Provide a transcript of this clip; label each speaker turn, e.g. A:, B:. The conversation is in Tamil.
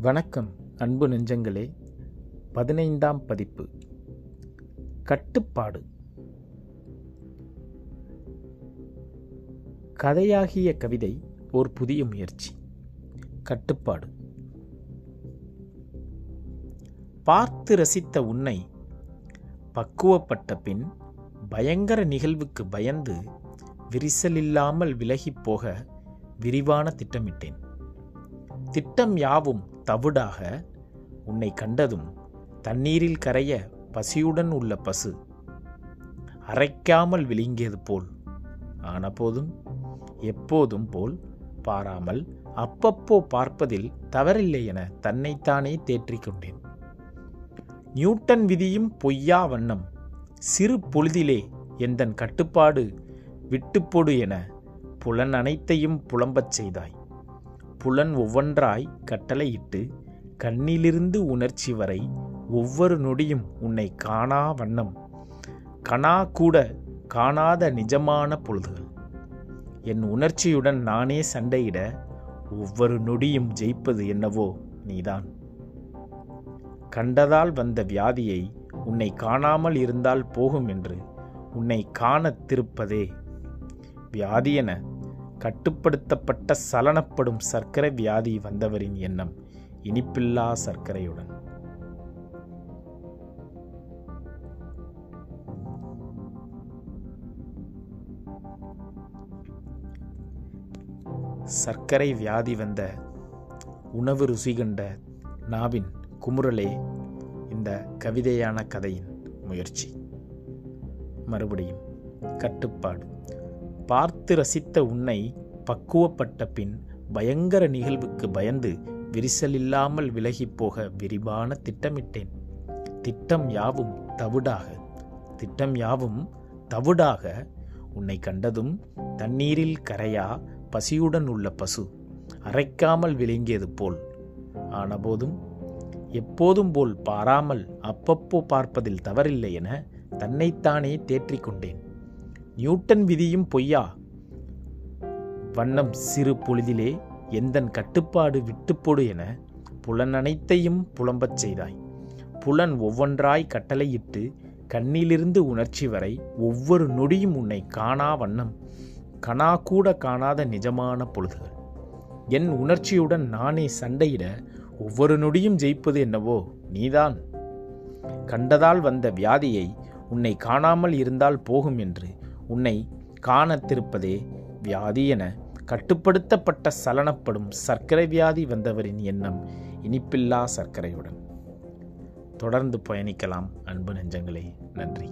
A: வணக்கம் அன்பு நெஞ்சங்களே. பதினைந்தாம் பதிப்பு. கட்டுப்பாடு. கதையாகிய கவிதை ஓர் புதிய முயற்சி. கட்டுப்பாடு. பார்த்து ரசித்த உன்னை பக்குவப்பட்ட பின் பயங்கர நிகழ்வுக்கு பயந்து விரிசலில்லாமல் விலகிப் போக விரிவான திட்டமிட்டேன். திட்டம் யாவும் தவிடாக உன்னை கண்டதும் தண்ணீரில் கரைய பசியுடன் உள்ள பசு அரைக்காமல் விழுங்கியது போல். ஆனபோதும் எப்போதும் போல் பாராமல் அப்பப்போ பார்ப்பதில் தவறில்லை என தன்னைத்தானே தேற்றிக் கொண்டேன். நியூட்டன் விதியும் பொய்யா வண்ணம் சிறு பொழுதிலே எந்தன் கட்டுப்பாடு விட்டுப்பொடு என புலன் அனைத்தையும் புலம்பச் செய்தாய். புலன் ஒவ்வொன்றாய் கட்டளையிட்டு கண்ணிலிருந்து உணர்ச்சி வரை ஒவ்வொரு நொடியும் உன்னை காணா வண்ணம். கணா கூட காணாத நிஜமான பொழுதுகள். என் உணர்ச்சியுடன் நானே சண்டையிட ஒவ்வொரு நொடியும் ஜெயிப்பது என்னவோ நீதான். கண்டதால் வந்த வியாதியை உன்னை காணாமல் இருந்தால் போகும் என்று உன்னை காணத் திருப்பதே. வியாதி என கட்டுப்படுத்தப்பட்ட சலனப்படும் சர்க்கரை வியாதி வந்தவரின் எண்ணம் இனிப்பில்லா சர்க்கரையுடன். சர்க்கரை வியாதி வந்த உணவு ருசி கண்ட நாவின் குமுறலே இந்த கவிதையான கதையின் முயற்சி. மறுபடியும் கட்டுப்பாடு. பார்த்து ரசித்த உன்னை பக்குவப்பட்ட பின் பயங்கர நிகழ்வுக்கு பயந்து விரிசலில்லாமல் விலகிப் போக விரிவான திட்டமிட்டேன். திட்டம் யாவும் தவிடாக திட்டம் யாவும் தவிடாக உன்னை கண்டதும் தண்ணீரில் கரையா பசியுடன் உள்ள பசு அரைக்காமல் விளங்கியது போல் ஆனபோதும் எப்போதும் போல் பாராமல் அப்பப்போ பார்ப்பதில் தவறில்லை என தன்னைத்தானே தேற்றிக்கொண்டேன் நியூட்டன் விதியும் பொய்யா? வண்ணம் சிறு பொழுதிலே எந்தன் கட்டுப்பாடு விட்டுப்பொடு என புலன் அனைத்தையும் புலம்பச் செய்தாய். புலன் ஒவ்வொன்றாய் கட்டளையிட்டு கண்ணிலிருந்து உணர்ச்சி வரை ஒவ்வொரு நொடியும் உன்னை காணா வண்ணம் கணா கூட காணாத நிஜமான பொழுதுகள். என் உணர்ச்சியுடன் நானே சண்டையிட ஒவ்வொரு நொடியும் ஜெயிப்பது என்னவோ நீதான். கண்டதால் வந்த வியாதியை உன்னை காணாமல் இருந்தால் போகும் என்று உன்னை காணத்திருப்பதே வியாதி என கட்டுப்படுத்தப்பட்ட சலனப்படும் சர்க்கரை வியாதி வந்தவரின் எண்ணம் இனிப்பில்லா சர்க்கரையுடன். தொடர்ந்து பயணிக்கலாம் அன்பு நெஞ்சங்களே. நன்றி.